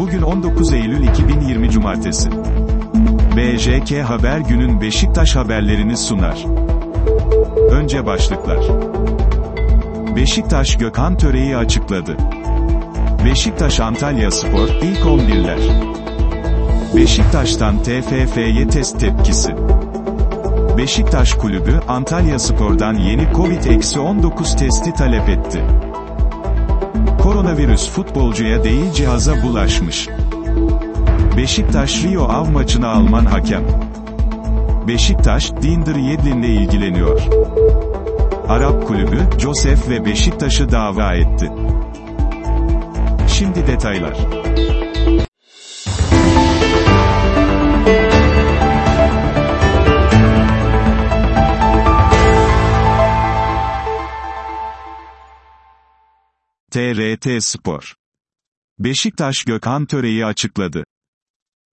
Bugün 19 Eylül 2020 Cumartesi. BJK Haber günün Beşiktaş haberlerini sunar. Önce başlıklar. Beşiktaş Gökhan Töre'yi açıkladı. Beşiktaş Antalya Spor, ilk 11'ler. Beşiktaş'tan TFF'ye test tepkisi. Beşiktaş Kulübü, Antalya Spor'dan yeni Covid-19 testi talep etti. Koronavirüs futbolcuya değil cihaza bulaşmış. Beşiktaş Rio Av maçına Alman hakem. Beşiktaş, Dinder Yedlin'le ilgileniyor. Arap kulübü, Josef ve Beşiktaş'ı dava etti. Şimdi detaylar. TRT Spor. Beşiktaş Gökhan Töre'yi açıkladı.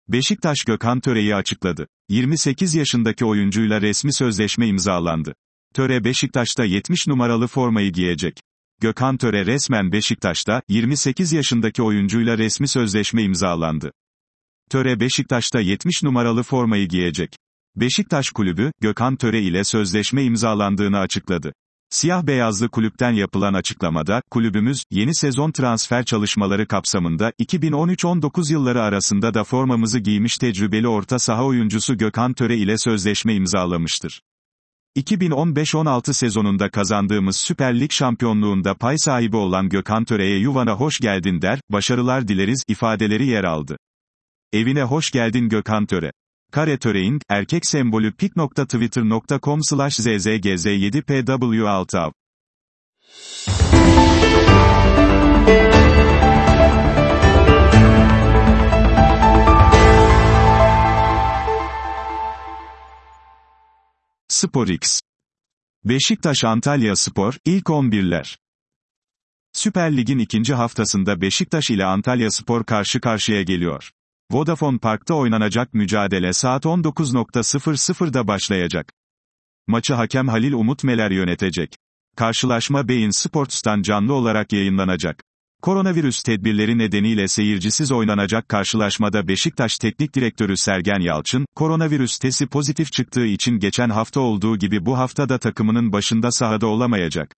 Beşiktaş Gökhan Töre'yi açıkladı. 28 yaşındaki oyuncuyla resmi sözleşme imzalandı. Töre Beşiktaş'ta 70 numaralı formayı giyecek. Gökhan Töre resmen Beşiktaş'ta, 28 yaşındaki oyuncuyla resmi sözleşme imzalandı. Töre Beşiktaş'ta 70 numaralı formayı giyecek. Beşiktaş Kulübü, Gökhan Töre ile sözleşme imzalandığını açıkladı. Siyah beyazlı kulüpten yapılan açıklamada, kulübümüz, yeni sezon transfer çalışmaları kapsamında, 2013-19 yılları arasında da formamızı giymiş tecrübeli orta saha oyuncusu Gökhan Töre ile sözleşme imzalamıştır. 2015-16 sezonunda kazandığımız Süper Lig şampiyonluğunda pay sahibi olan Gökhan Töre'ye yuvana hoş geldin der, başarılar dileriz, ifadeleri yer aldı. Evine hoş geldin Gökhan Töre. Kare töreğin, erkek sembolü pik.twitter.com slash zzgz7pw6 av. SporX. Beşiktaş Antalya Spor, ilk 11'ler. Süper Lig'in ikinci haftasında Beşiktaş ile Antalya Spor karşı karşıya geliyor. Vodafone Park'ta oynanacak mücadele saat 19.00'da başlayacak. Maçı hakem Halil Umut Meler yönetecek. Karşılaşma Beyin Sports'tan canlı olarak yayınlanacak. Koronavirüs tedbirleri nedeniyle seyircisiz oynanacak karşılaşmada Beşiktaş Teknik Direktörü Sergen Yalçın, koronavirüs testi pozitif çıktığı için geçen hafta olduğu gibi bu hafta da takımının başında sahada olamayacak.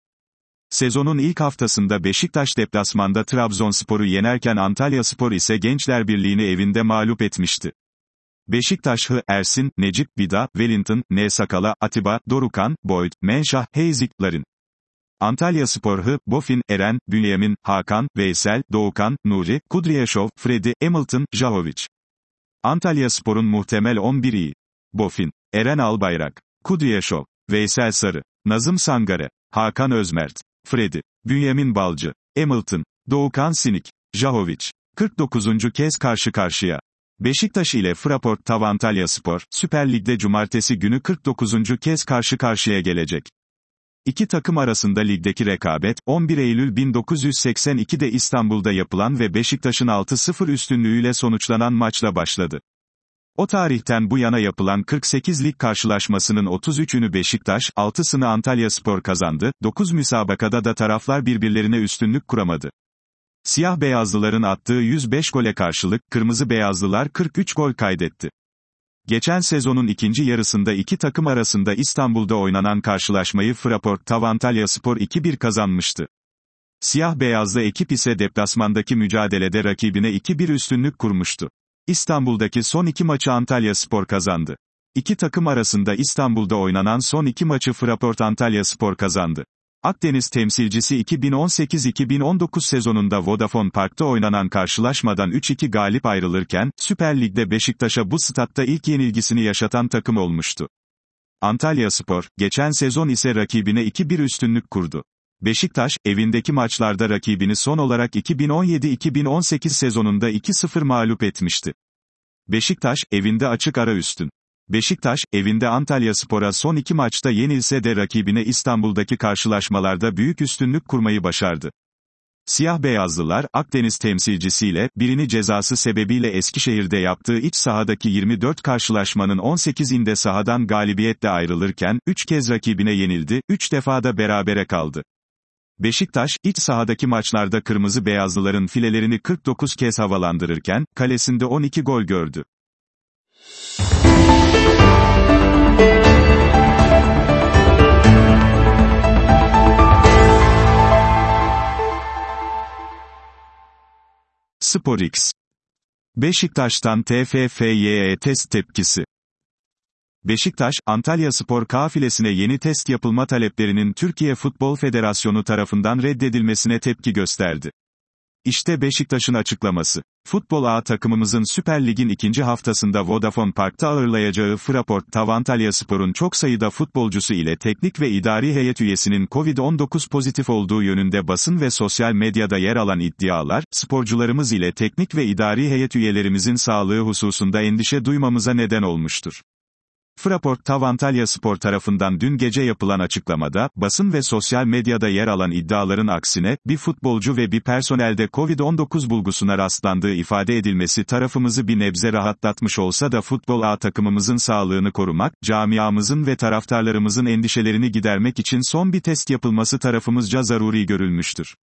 Sezonun ilk haftasında Beşiktaş deplasmanda Trabzonspor'u yenerken Antalya Spor ise Gençler Birliği'ni evinde mağlup etmişti. Beşiktaş Hı, Ersin, Necip, Vida, Wellington, N. Sakala, Atiba, Dorukan, Boyd, Menşah, Heyziklerin. Antalya Spor Bofin, Eren, Bünyamin, Hakan, Veysel, Doğukan, Nuri, Kudryashov, Freddy, Hamilton, Jahovic. Antalya Spor'un muhtemel 11'i. Bofin, Eren Albayrak, Kudryashov, Veysel Sarı, Nazım Sangare, Hakan Özmert, Freddy, Bünyamin Balcı, Hamilton, Doğukan Sinik, Jahovic. 49. kez karşı karşıya. Beşiktaş ile Fraport Tav Antalya Spor, Süper Lig'de cumartesi günü 49. kez karşı karşıya gelecek. İki takım arasında ligdeki rekabet, 11 Eylül 1982'de İstanbul'da yapılan ve Beşiktaş'ın 6-0 üstünlüğüyle sonuçlanan maçla başladı. O tarihten bu yana yapılan 48 lig karşılaşmasının 33'ünü Beşiktaş, 6'sını Antalya Spor kazandı, 9 müsabakada da taraflar birbirlerine üstünlük kuramadı. Siyah beyazlıların attığı 105 gole karşılık, kırmızı beyazlılar 43 gol kaydetti. Geçen sezonun ikinci yarısında iki takım arasında İstanbul'da oynanan karşılaşmayı Fraport Tav Antalya Spor 2-1 kazanmıştı. Siyah beyazlı ekip ise deplasmandaki mücadelede rakibine 2-1 üstünlük kurmuştu. İstanbul'daki son iki maçı Antalya Spor kazandı. İki takım arasında İstanbul'da oynanan son iki maçı Fraport Antalya Spor kazandı. Akdeniz temsilcisi 2018-2019 sezonunda Vodafone Park'ta oynanan karşılaşmadan 3-2 galip ayrılırken, Süper Lig'de Beşiktaş'a bu statta ilk yenilgisini yaşatan takım olmuştu. Antalya Spor, geçen sezon ise rakibine 2-1 üstünlük kurdu. Beşiktaş, evindeki maçlarda rakibini son olarak 2017-2018 sezonunda 2-0 mağlup etmişti. Beşiktaş, evinde açık ara üstün. Beşiktaş, evinde Antalya Spor'a son iki maçta yenilse de rakibine İstanbul'daki karşılaşmalarda büyük üstünlük kurmayı başardı. Siyah beyazlılar, Akdeniz temsilcisiyle, birini cezası sebebiyle Eskişehir'de yaptığı iç sahadaki 24 karşılaşmanın 18'inde sahadan galibiyetle ayrılırken, 3 kez rakibine yenildi, 3 defada berabere kaldı. Beşiktaş, iç sahadaki maçlarda kırmızı beyazlıların filelerini 49 kez havalandırırken, kalesinde 12 gol gördü. SporX Beşiktaş'tan TFFYE test tepkisi Beşiktaş, Antalya Spor kafilesine yeni test yapılma taleplerinin Türkiye Futbol Federasyonu tarafından reddedilmesine tepki gösterdi. İşte Beşiktaş'ın açıklaması. Futbol A takımımızın Süper Lig'in ikinci haftasında Vodafone Park'ta ağırlayacağı Fraport Tav Antalya Spor'un çok sayıda futbolcusu ile teknik ve idari heyet üyesinin Covid-19 pozitif olduğu yönünde basın ve sosyal medyada yer alan iddialar, sporcularımız ile teknik ve idari heyet üyelerimizin sağlığı hususunda endişe duymamıza neden olmuştur. Fraport Tav Antalya Spor tarafından dün gece yapılan açıklamada, basın ve sosyal medyada yer alan iddiaların aksine, bir futbolcu ve bir personelde Covid-19 bulgusuna rastlandığı ifade edilmesi tarafımızı bir nebze rahatlatmış olsa da futbol A takımımızın sağlığını korumak, camiamızın ve taraftarlarımızın endişelerini gidermek için son bir test yapılması tarafımızca zaruri görülmüştür.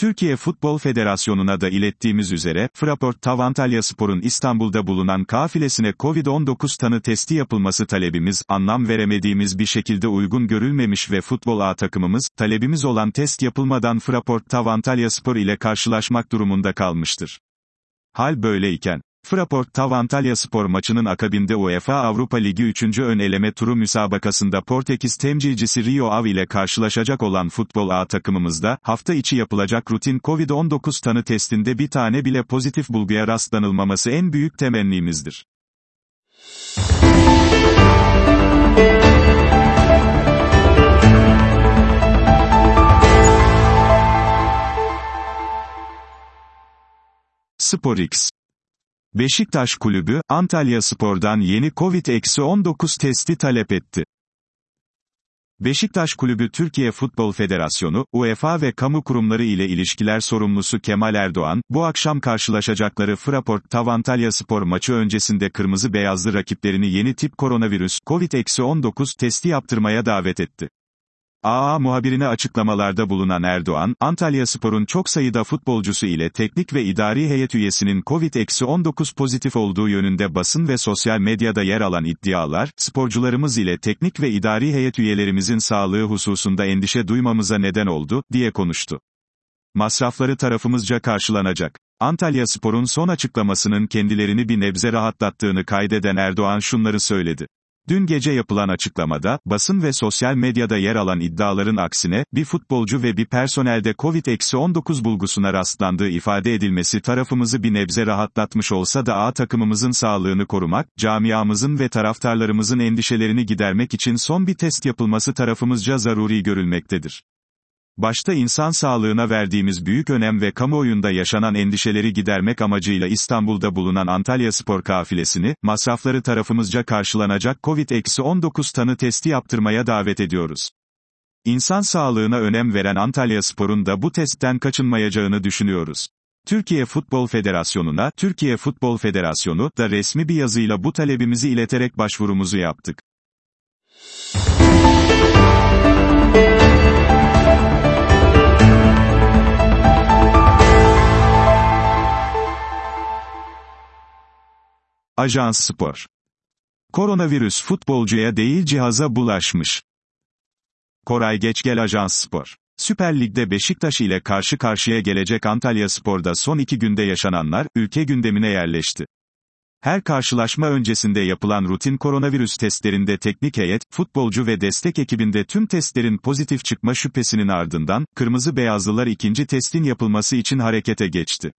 Türkiye Futbol Federasyonu'na da ilettiğimiz üzere, Fraport Tav Antalya Spor'un İstanbul'da bulunan kafilesine Covid-19 tanı testi yapılması talebimiz, anlam veremediğimiz bir şekilde uygun görülmemiş ve futbol A takımımız, talebimiz olan test yapılmadan Fraport Tav Antalya Spor ile karşılaşmak durumunda kalmıştır. Hal böyleyken, Fraport Tav Antalya Spor maçının akabinde UEFA Avrupa Ligi 3. ön eleme turu müsabakasında Portekiz temsilcisi Rio Ave ile karşılaşacak olan futbol A takımımızda, hafta içi yapılacak rutin Covid-19 tanı testinde bir tane bile pozitif bulguya rastlanılmaması en büyük temennimizdir. SporX Beşiktaş Kulübü, Antalya Spor'dan yeni Covid-19 testi talep etti. Beşiktaş Kulübü Türkiye Futbol Federasyonu, UEFA ve kamu kurumları ile ilişkiler sorumlusu Kemal Erdoğan, bu akşam karşılaşacakları Fraport Tav Antalya Spor maçı öncesinde kırmızı beyazlı rakiplerini yeni tip koronavirüs, Covid-19 testi yaptırmaya davet etti. AA muhabirine açıklamalarda bulunan Erdoğan, Antalya Spor'un çok sayıda futbolcusu ile teknik ve idari heyet üyesinin Covid-19 pozitif olduğu yönünde basın ve sosyal medyada yer alan iddialar, sporcularımız ile teknik ve idari heyet üyelerimizin sağlığı hususunda endişe duymamıza neden oldu, diye konuştu. Masrafları tarafımızca karşılanacak. Antalya Spor'un son açıklamasının kendilerini bir nebze rahatlattığını kaydeden Erdoğan şunları söyledi. Dün gece yapılan açıklamada, basın ve sosyal medyada yer alan iddiaların aksine, bir futbolcu ve bir personelde Covid-19 bulgusuna rastlandığı ifade edilmesi tarafımızı bir nebze rahatlatmış olsa da A takımımızın sağlığını korumak, camiamızın ve taraftarlarımızın endişelerini gidermek için son bir test yapılması tarafımızca zaruri görülmektedir. Başta insan sağlığına verdiğimiz büyük önem ve kamuoyunda yaşanan endişeleri gidermek amacıyla İstanbul'da bulunan Antalya Spor kafilesini, masrafları tarafımızca karşılanacak COVID-19 tanı testi yaptırmaya davet ediyoruz. İnsan sağlığına önem veren Antalya Spor'un da bu testten kaçınmayacağını düşünüyoruz. Türkiye Futbol Federasyonu'na, Türkiye Futbol Federasyonu da resmi bir yazıyla bu talebimizi ileterek başvurumuzu yaptık. Ajans Spor. Koronavirüs futbolcuya değil cihaza bulaşmış. Koray Geçgel Ajans Spor. Süper Lig'de Beşiktaş ile karşı karşıya gelecek Antalya Spor'da son iki günde yaşananlar, ülke gündemine yerleşti. Her karşılaşma öncesinde yapılan rutin koronavirüs testlerinde teknik heyet, futbolcu ve destek ekibinde tüm testlerin pozitif çıkma şüphesinin ardından, Kırmızı Beyazlılar ikinci testin yapılması için harekete geçti.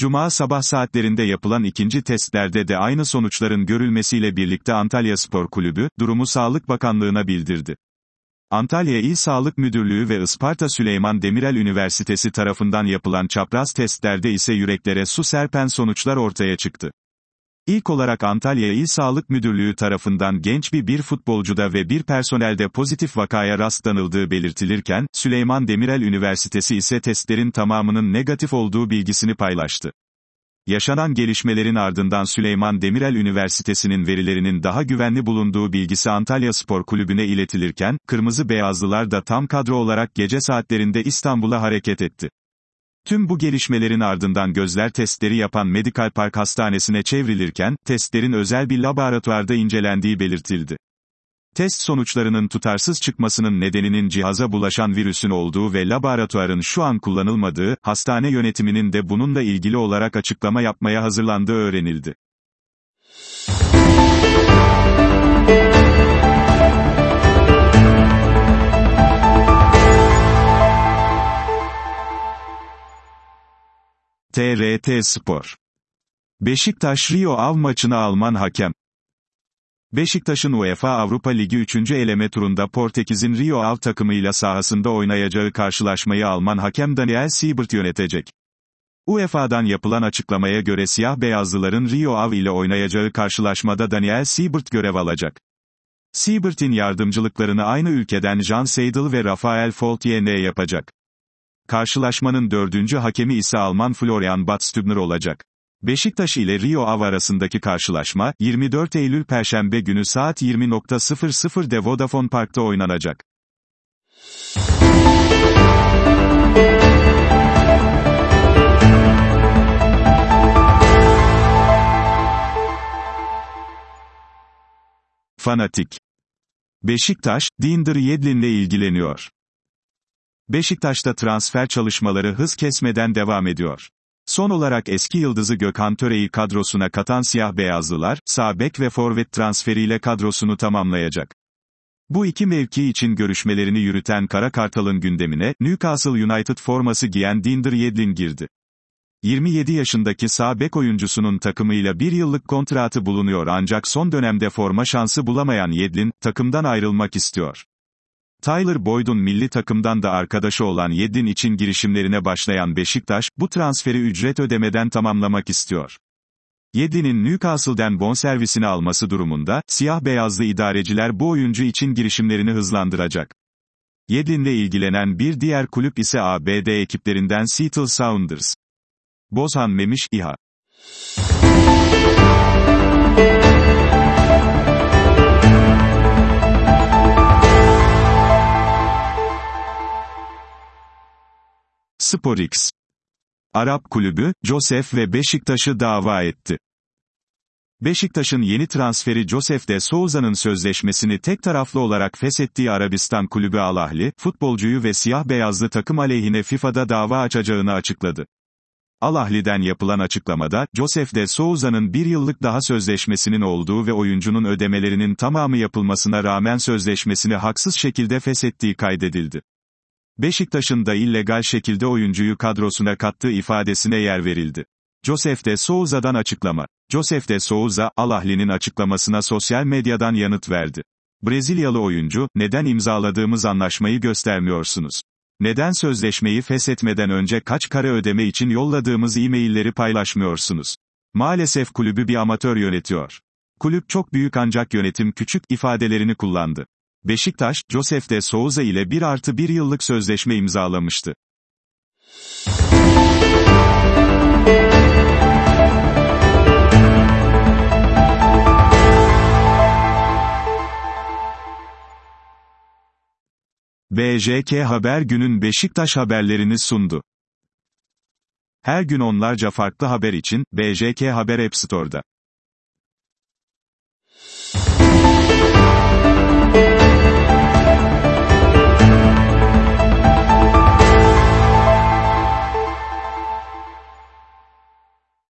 Cuma sabah saatlerinde yapılan ikinci testlerde de aynı sonuçların görülmesiyle birlikte Antalya Spor Kulübü, durumu Sağlık Bakanlığı'na bildirdi. Antalya İl Sağlık Müdürlüğü ve Isparta Süleyman Demirel Üniversitesi tarafından yapılan çapraz testlerde ise yüreklere su serpen sonuçlar ortaya çıktı. İlk olarak Antalya İl Sağlık Müdürlüğü tarafından genç bir bir futbolcuda ve bir personelde pozitif vakaya rastlanıldığı belirtilirken, Süleyman Demirel Üniversitesi ise testlerin tamamının negatif olduğu bilgisini paylaştı. Yaşanan gelişmelerin ardından Süleyman Demirel Üniversitesi'nin verilerinin daha güvenli bulunduğu bilgisi Antalya Spor Kulübü'ne iletilirken, Kırmızı Beyazlılar da tam kadro olarak gece saatlerinde İstanbul'a hareket etti. Tüm bu gelişmelerin ardından gözler testleri yapan Medical Park Hastanesi'ne çevrilirken, testlerin özel bir laboratuvarda incelendiği belirtildi. Test sonuçlarının tutarsız çıkmasının nedeninin cihaza bulaşan virüsün olduğu ve laboratuvarın şu an kullanılmadığı, hastane yönetiminin de bununla ilgili olarak açıklama yapmaya hazırlandığı öğrenildi. TRT Spor Beşiktaş Rio Av maçına Alman hakem Beşiktaş'ın UEFA Avrupa Ligi 3. eleme turunda Portekiz'in Rio Av takımıyla sahasında oynayacağı karşılaşmayı Alman hakem Daniel Siebert yönetecek. UEFA'dan yapılan açıklamaya göre siyah beyazlıların Rio Av ile oynayacağı karşılaşmada Daniel Siebert görev alacak. Siebert'in yardımcılıklarını aynı ülkeden Jean Seidel ve Rafael Foltier yapacak. Karşılaşmanın dördüncü hakemi ise Alman Florian Batstübner olacak. Beşiktaş ile Rio Av arasındaki karşılaşma, 24 Eylül Perşembe günü saat 20.00'de Vodafone Park'ta oynanacak. Fanatik Beşiktaş, Dinder Yedlin'le ilgileniyor. Beşiktaş'ta transfer çalışmaları hız kesmeden devam ediyor. Son olarak eski yıldızı Gökhan Töre'yi kadrosuna katan siyah beyazlılar, sağ bek ve forvet transferiyle kadrosunu tamamlayacak. Bu iki mevki için görüşmelerini yürüten Kara Kartal'ın gündemine, Newcastle United forması giyen Dinder Yedlin girdi. 27 yaşındaki sağ bek oyuncusunun takımıyla bir yıllık kontratı bulunuyor ancak son dönemde forma şansı bulamayan Yedlin, takımdan ayrılmak istiyor. Tyler Boyd'un milli takımdan da arkadaşı olan Yedlin için girişimlerine başlayan Beşiktaş, bu transferi ücret ödemeden tamamlamak istiyor. Yedlin'in Newcastle'den bonservisini alması durumunda, siyah-beyazlı idareciler bu oyuncu için girişimlerini hızlandıracak. Yedlin'le ilgilenen bir diğer kulüp ise ABD ekiplerinden Seattle Sounders. Bozhan Memiş, İHA. SporX. Arap kulübü, Josef ve Beşiktaş'ı dava etti. Beşiktaş'ın yeni transferi Josef de Souza'nın sözleşmesini tek taraflı olarak feshettiği Arabistan kulübü Al Ahli, futbolcuyu ve siyah beyazlı takım aleyhine FIFA'da dava açacağını açıkladı. Al Ahli'den yapılan açıklamada, Josef de Souza'nın bir yıllık daha sözleşmesinin olduğu ve oyuncunun ödemelerinin tamamı yapılmasına rağmen sözleşmesini haksız şekilde feshettiği kaydedildi. Beşiktaş'ın da illegal şekilde oyuncuyu kadrosuna kattığı ifadesine yer verildi. Josef de Souza'dan açıklama. Josef de Souza, Alahli'nin açıklamasına sosyal medyadan yanıt verdi. Brezilyalı oyuncu, neden imzaladığımız anlaşmayı göstermiyorsunuz? Neden sözleşmeyi feshetmeden önce kaç kare ödeme için yolladığımız e-mailleri paylaşmıyorsunuz? Maalesef kulübü bir amatör yönetiyor. Kulüp çok büyük ancak yönetim küçük ifadelerini kullandı. Beşiktaş, Josef de Souza ile 1 artı 1 yıllık sözleşme imzalamıştı. BJK Haber günün Beşiktaş haberlerini sundu. Her gün onlarca farklı haber için, BJK Haber App Store'da.